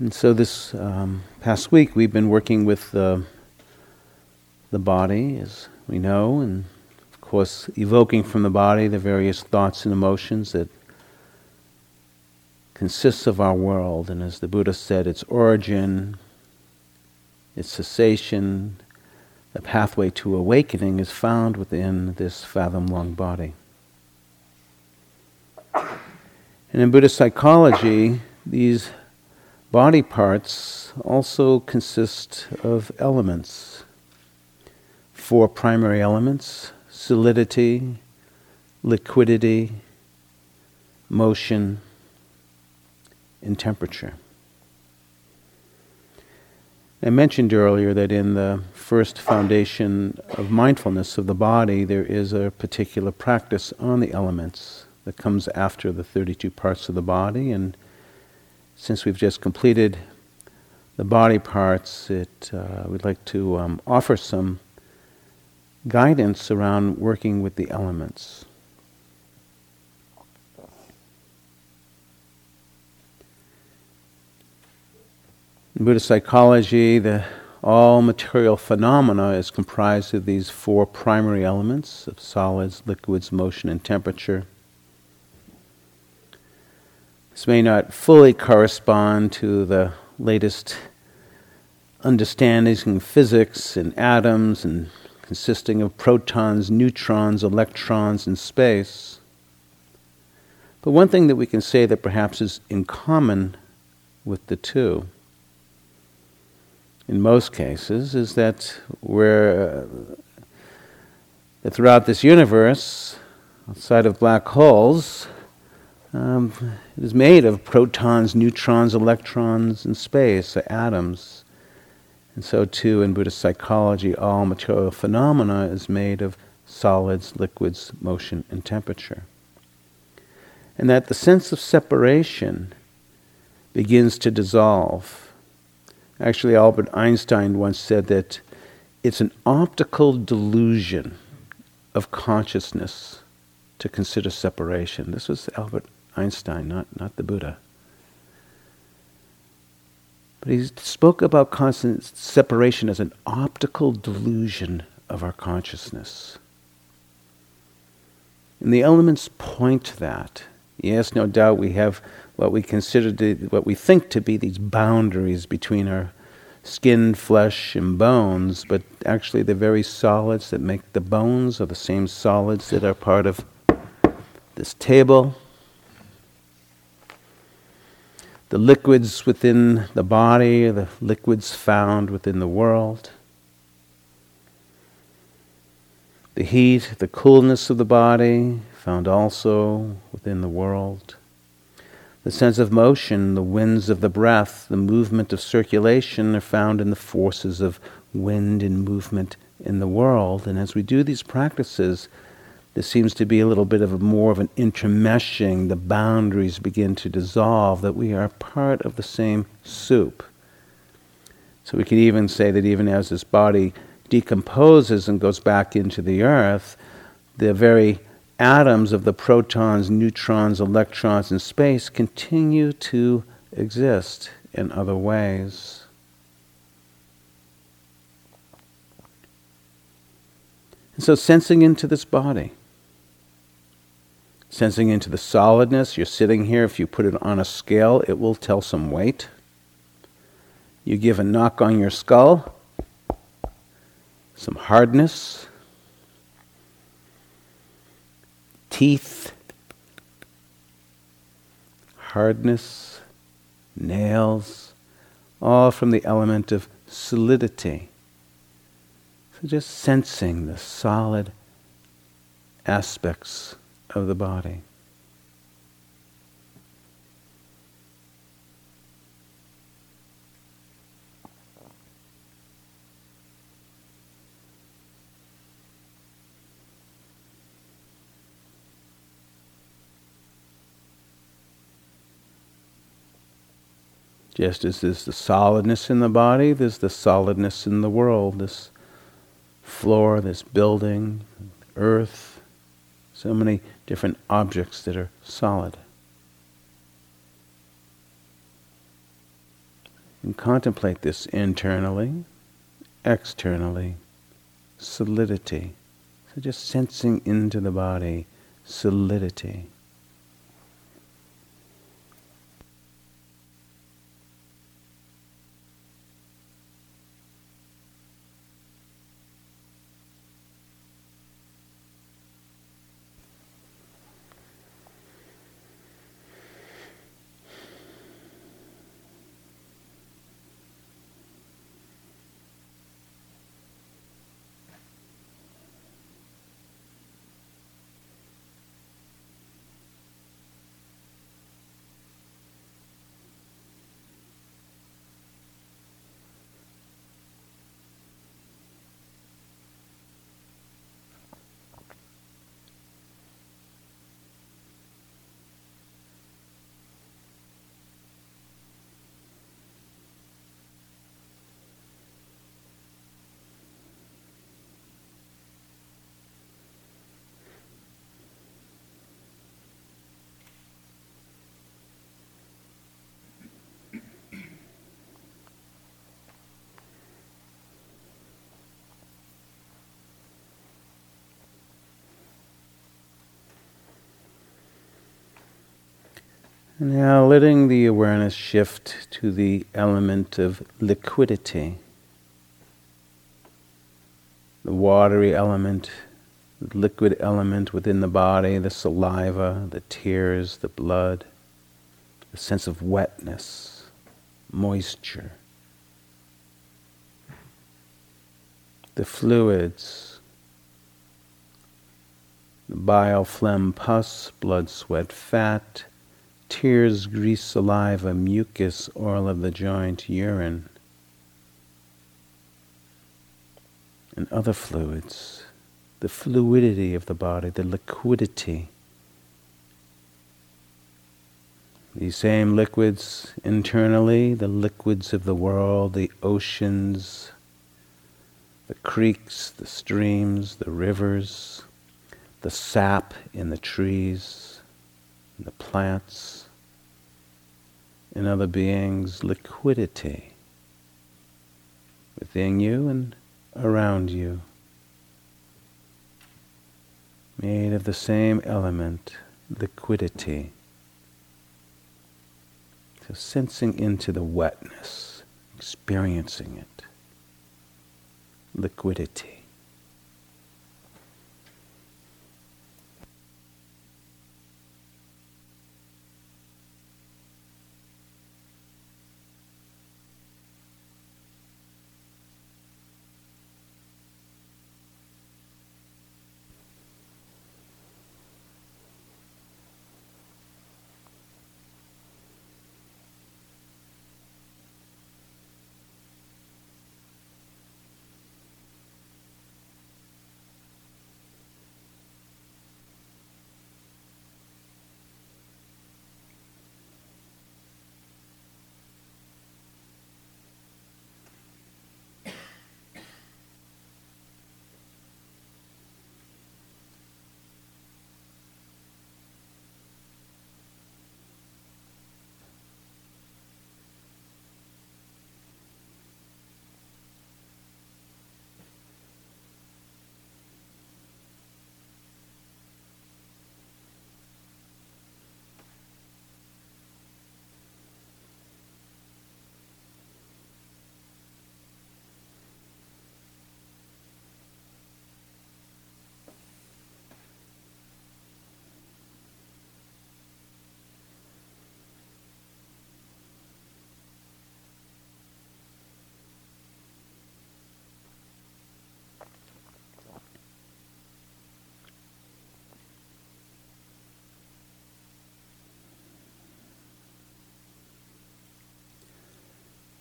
And so this um, past week we've been working with the, the body, as we know, and of course evoking from the body the various thoughts and emotions that consists of our world. And as the Buddha said, its origin, its cessation, the pathway to awakening is found within this fathom long body. And in Buddhist psychology, these Body parts also consist of elements. Four primary elements solidity, liquidity, motion, and temperature. I mentioned earlier that in the first foundation of mindfulness of the body, there is a particular practice on the elements that comes after the 32 parts of the body and since we've just completed the body parts, it, uh, we'd like to um, offer some guidance around working with the elements. In Buddhist psychology, the all material phenomena is comprised of these four primary elements of solids, liquids, motion, and temperature. This may not fully correspond to the latest understandings in physics and atoms and consisting of protons, neutrons, electrons, and space. But one thing that we can say that perhaps is in common with the two, in most cases, is that we're, uh, that throughout this universe, outside of black holes, um, it is made of protons, neutrons, electrons, and space, so atoms. And so, too, in Buddhist psychology, all material phenomena is made of solids, liquids, motion, and temperature. And that the sense of separation begins to dissolve. Actually, Albert Einstein once said that it's an optical delusion of consciousness to consider separation. This was Albert Einstein, not, not the Buddha. But he spoke about constant separation as an optical delusion of our consciousness. And the elements point to that. Yes, no doubt we have what we consider to, what we think to be these boundaries between our skin, flesh, and bones, but actually the very solids that make the bones are the same solids that are part of this table, the liquids within the body, the liquids found within the world, the heat, the coolness of the body found also within the world, the sense of motion, the winds of the breath, the movement of circulation are found in the forces of wind and movement in the world. And as we do these practices, there seems to be a little bit of a more of an intermeshing, the boundaries begin to dissolve, that we are part of the same soup. So we can even say that even as this body decomposes and goes back into the earth, the very atoms of the protons, neutrons, electrons, in space continue to exist in other ways. And so, sensing into this body, sensing into the solidness. You're sitting here, if you put it on a scale, it will tell some weight. You give a knock on your skull, some hardness, teeth, hardness, nails, all from the element of solidity. So just sensing the solid aspects of the body. Just as there's the solidness in the body, there's the solidness in the world, this floor, this building, earth, so many different objects that are solid. And contemplate this internally, externally, solidity. So just sensing into the body, solidity. Now letting the awareness shift to the element of liquidity, the watery element, the liquid element within the body, the saliva, the tears, the blood, the sense of wetness, moisture, the fluids, the bile, phlegm, pus, blood, sweat, fat tears, grease, saliva, mucus, oil of the joint, urine, and other fluids, the fluidity of the body, the liquidity. These same liquids internally, the liquids of the world, the oceans, the creeks, the streams, the rivers, the sap in the trees, the plants in other beings liquidity within you and around you, made of the same element, liquidity. So sensing into the wetness, experiencing it, liquidity.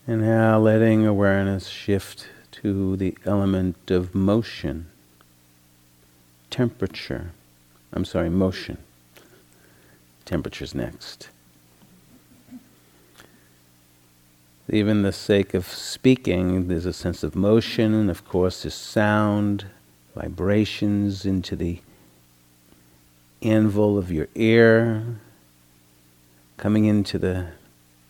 And letting awareness shift to the element of motion, temperature. I'm sorry, motion. Temperature's next. Even the sake of speaking, there's a sense of motion, and of course, there's sound, vibrations into the anvil of your ear, coming into the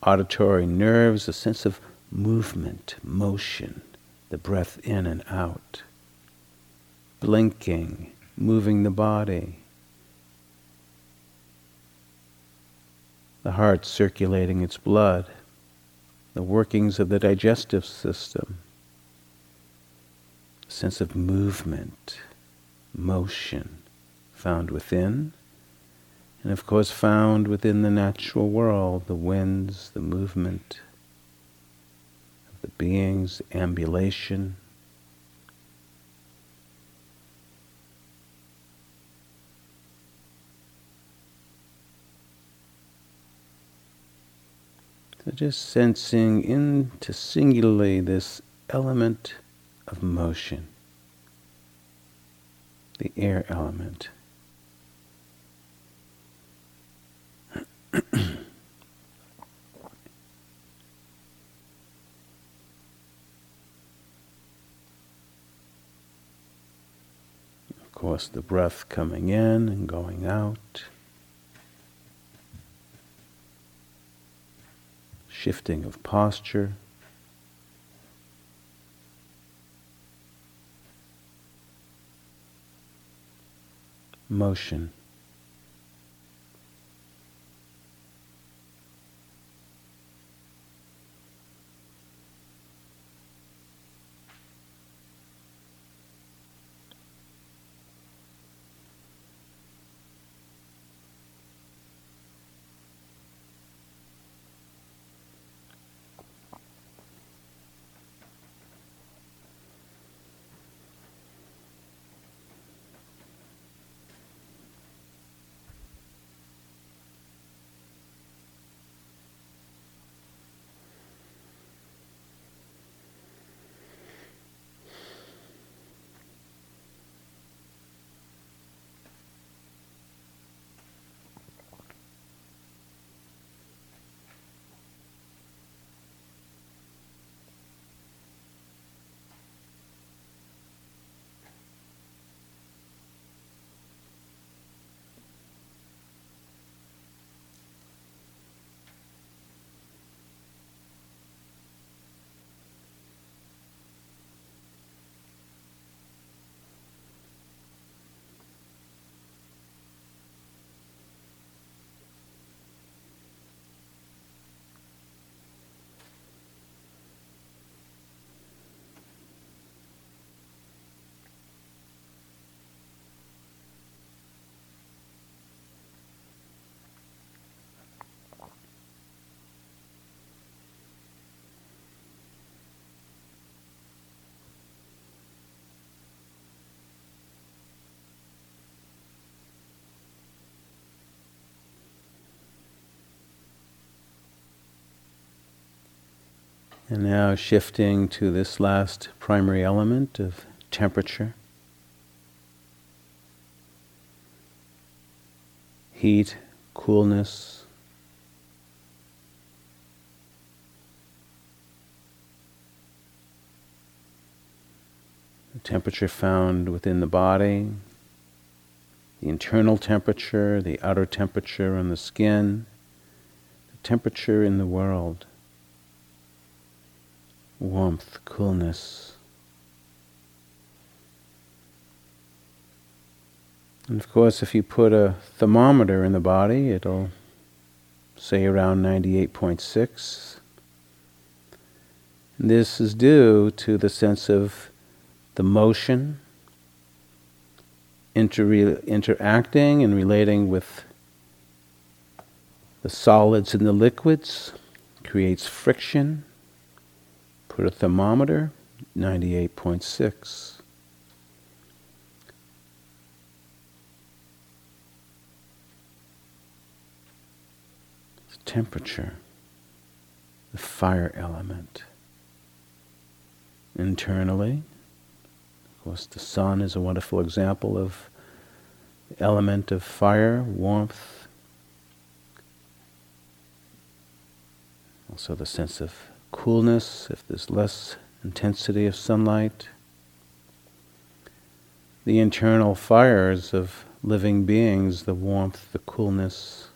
auditory nerves, a sense of movement, motion, the breath in and out, blinking, moving the body, the heart circulating its blood, the workings of the digestive system, a sense of movement, motion found within, and of course found within the natural world, the winds, the movement of the beings, ambulation. So just sensing into singularly this element of motion, the air element. The breath coming in and going out. Shifting of posture. Motion. And now shifting to this last primary element of temperature. Heat, coolness. The temperature found within the body, the internal temperature, the outer temperature on the skin, the temperature in the world warmth, coolness. And of course, if you put a thermometer in the body, it'll say around 98.6. This is due to the sense of the motion inter- interacting and relating with the solids and the liquids, creates friction. Put a thermometer, 98.6. The temperature, the fire element. Internally, of course, the sun is a wonderful example of the element of fire, warmth. Also, the sense of coolness, if there's less intensity of sunlight, the internal fires of living beings, the warmth, the coolness.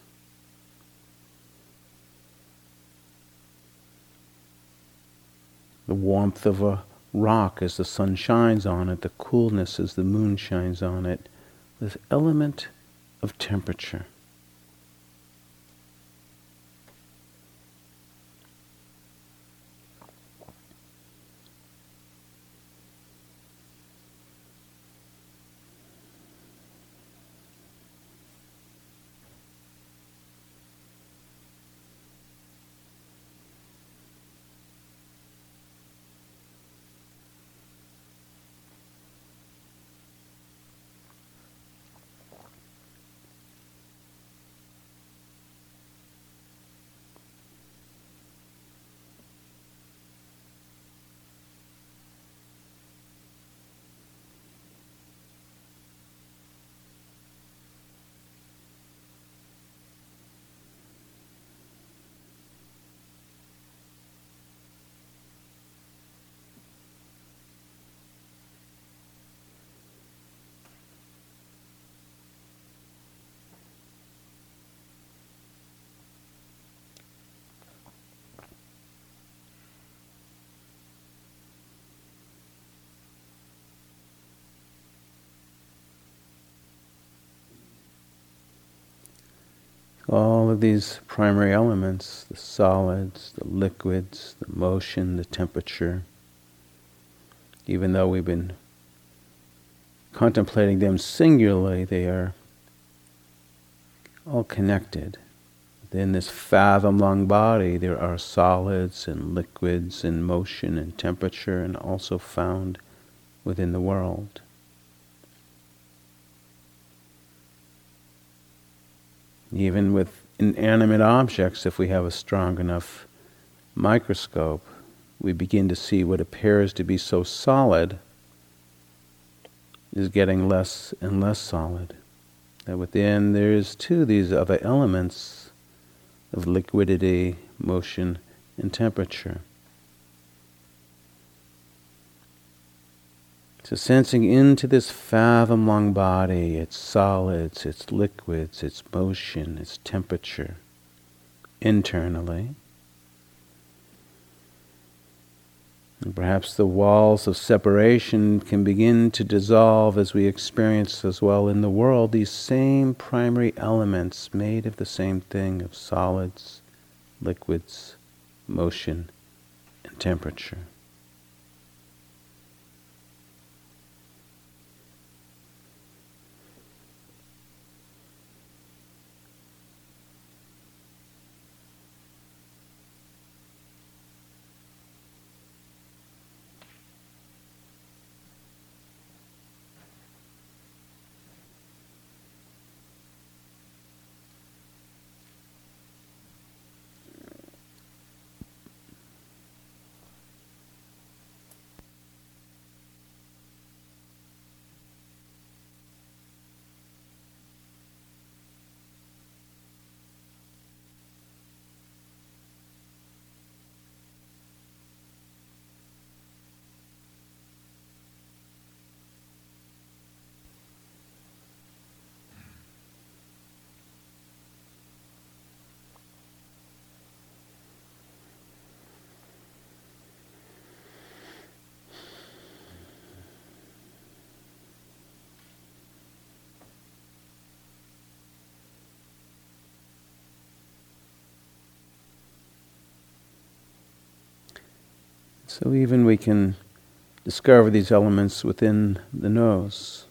the warmth of a rock as the sun shines on it, the coolness as the moon shines on it, this element of temperature. All of these primary elements the solids, the liquids, the motion, the temperature even though we've been contemplating them singularly, they are all connected. Within this fathom long body, there are solids and liquids and motion and temperature, and also found within the world. Even with inanimate objects, if we have a strong enough microscope, we begin to see what appears to be so solid is getting less and less solid. That within there is too these other elements of liquidity, motion, and temperature. So, sensing into this fathom long body, its solids, its liquids, its motion, its temperature internally. And perhaps the walls of separation can begin to dissolve as we experience as well in the world these same primary elements made of the same thing of solids, liquids, motion, and temperature. So even we can discover these elements within the nose.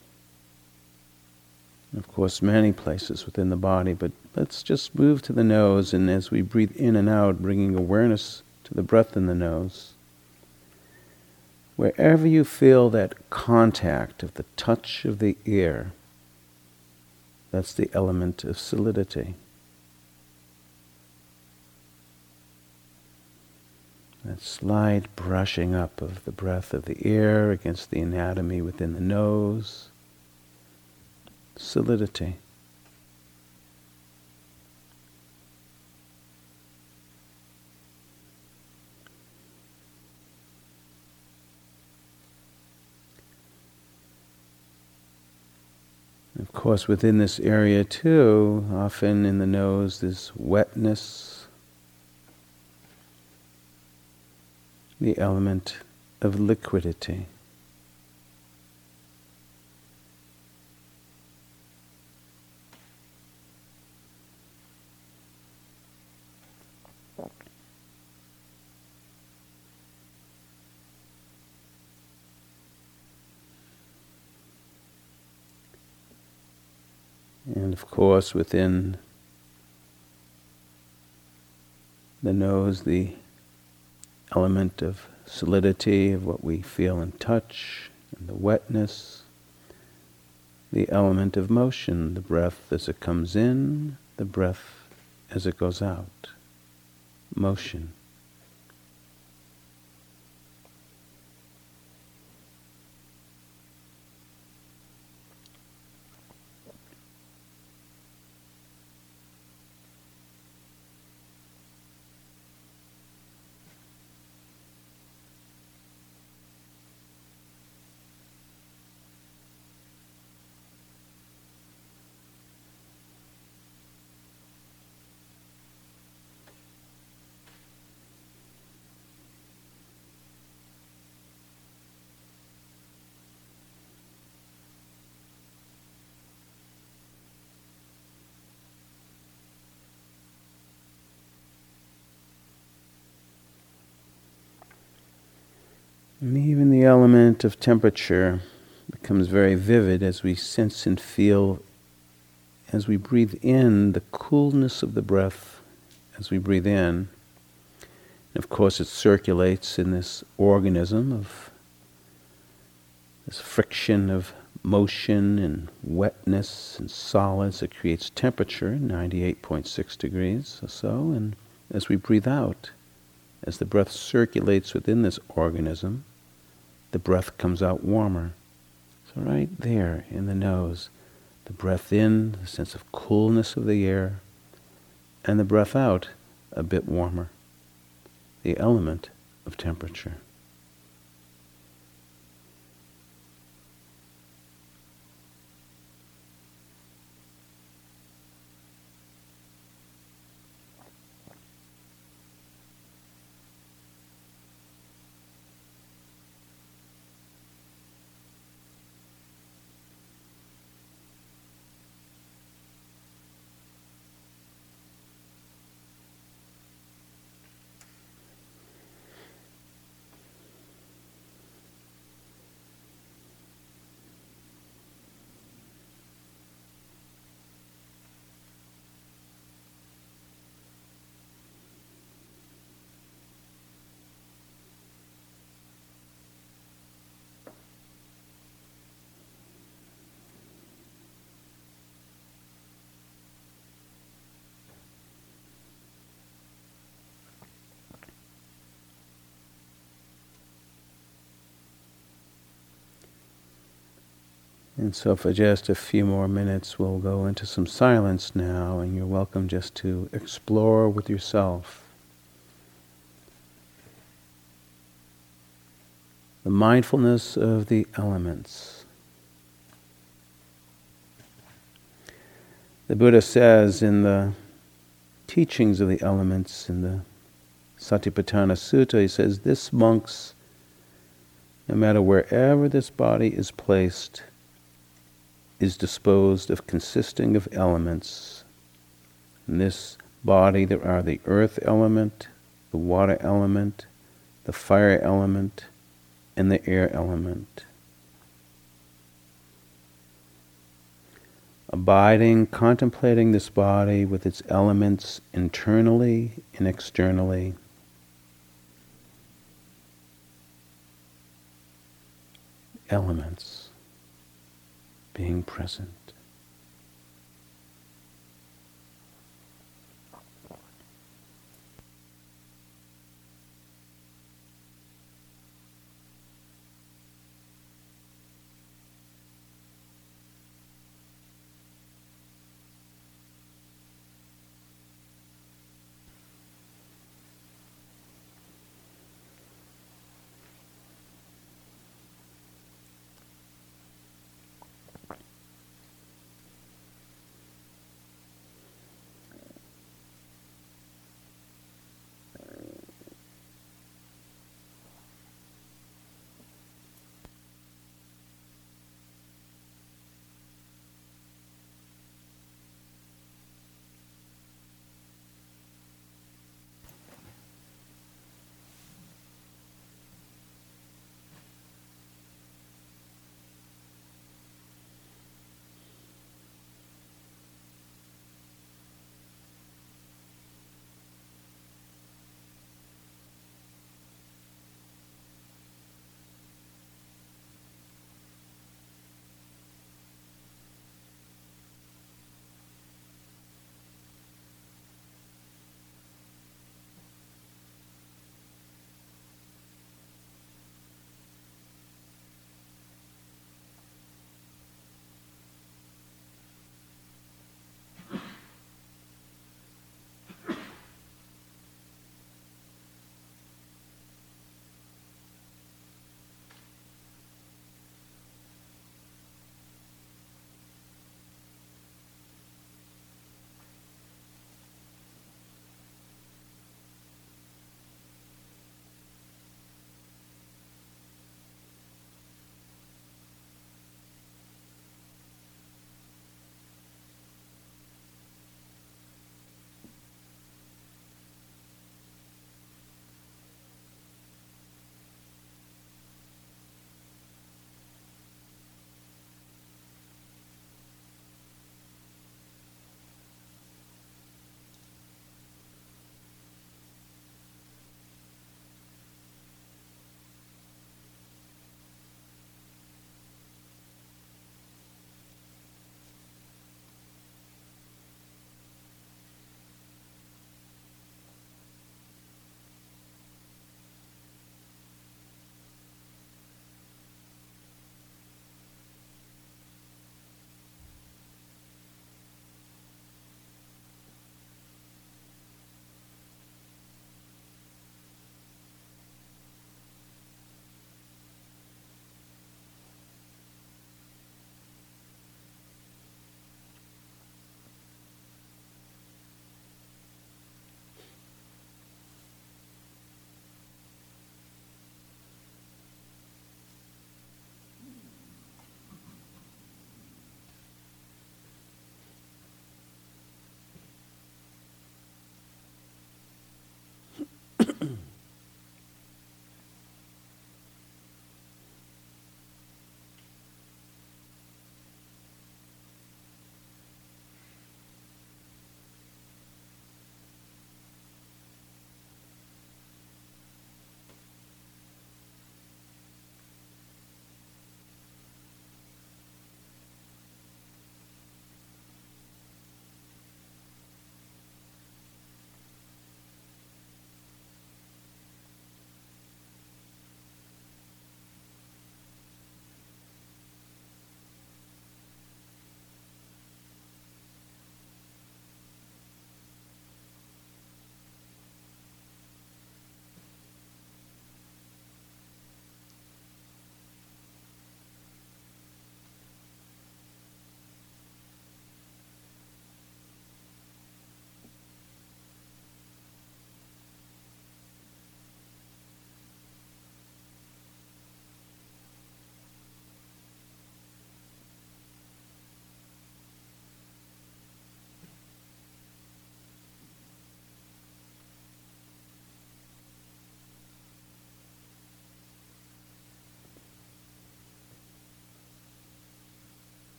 Of course, many places within the body, but let's just move to the nose, and as we breathe in and out, bringing awareness to the breath in the nose, wherever you feel that contact of the touch of the ear, that's the element of solidity. That slight brushing up of the breath of the ear against the anatomy within the nose. Solidity. Of course, within this area too, often in the nose, this wetness the element of liquidity. And of course, within the nose, the element of solidity of what we feel and touch, and the wetness, the element of motion, the breath as it comes in, the breath as it goes out. Motion. And even the element of temperature becomes very vivid as we sense and feel, as we breathe in, the coolness of the breath as we breathe in. And of course, it circulates in this organism of this friction of motion and wetness and solids that creates temperature, 98.6 degrees or so. And as we breathe out, as the breath circulates within this organism, the breath comes out warmer. So, right there in the nose, the breath in, the sense of coolness of the air, and the breath out, a bit warmer. The element of temperature. And so, for just a few more minutes, we'll go into some silence now, and you're welcome just to explore with yourself. The mindfulness of the elements. The Buddha says in the teachings of the elements in the Satipatthana Sutta, he says, This monks, no matter wherever this body is placed, is disposed of consisting of elements. In this body, there are the earth element, the water element, the fire element, and the air element. Abiding, contemplating this body with its elements internally and externally. Elements being present.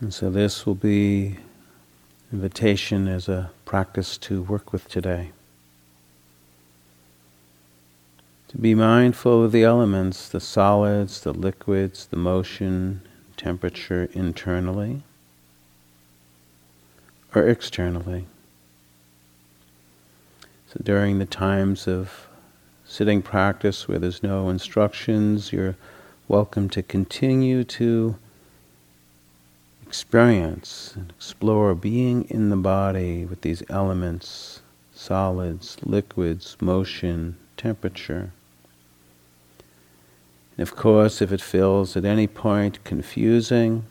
And so this will be invitation as a practice to work with today. To be mindful of the elements, the solids, the liquids, the motion, temperature internally or externally. So during the times of sitting practice where there's no instructions, you're welcome to continue to experience and explore being in the body with these elements, solids, liquids, motion, temperature. And of course, if it feels at any point confusing,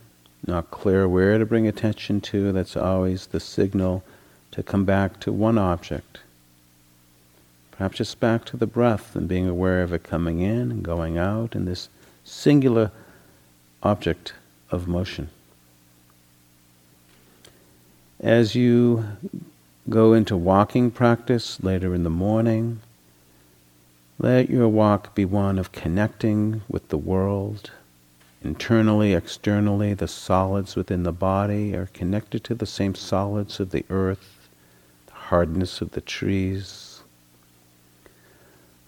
not clear where to bring attention to, that's always the signal to come back to one object. Perhaps just back to the breath and being aware of it coming in and going out in this singular object of motion. As you go into walking practice later in the morning, let your walk be one of connecting with the world. Internally, externally, the solids within the body are connected to the same solids of the earth, the hardness of the trees.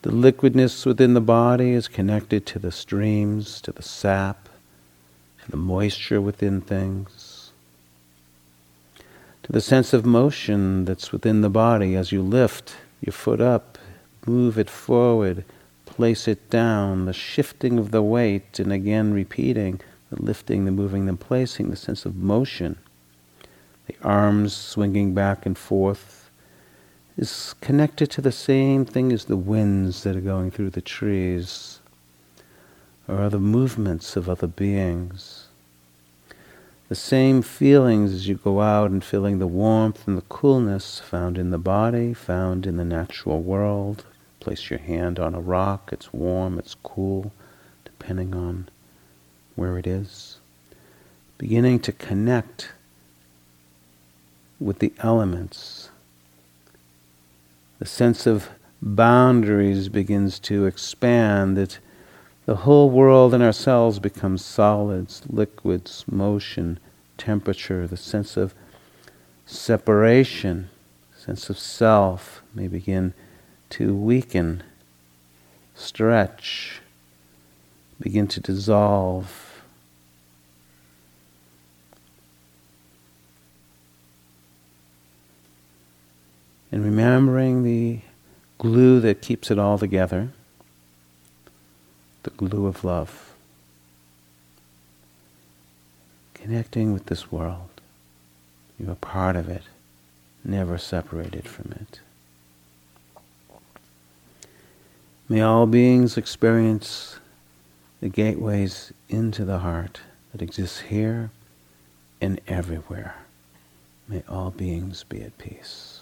The liquidness within the body is connected to the streams, to the sap, to the moisture within things, to the sense of motion that's within the body as you lift your foot up move it forward, place it down, the shifting of the weight, and again repeating the lifting, the moving, the placing, the sense of motion. The arms swinging back and forth is connected to the same thing as the winds that are going through the trees or other movements of other beings. The same feelings as you go out and feeling the warmth and the coolness found in the body, found in the natural world. Place your hand on a rock, it's warm, it's cool, depending on where it is. Beginning to connect with the elements. The sense of boundaries begins to expand, that the whole world and ourselves becomes solids, liquids, motion, temperature, the sense of separation, sense of self may begin to weaken, stretch, begin to dissolve. And remembering the glue that keeps it all together, the glue of love. Connecting with this world. You are part of it, never separated from it. May all beings experience the gateways into the heart that exists here and everywhere. May all beings be at peace.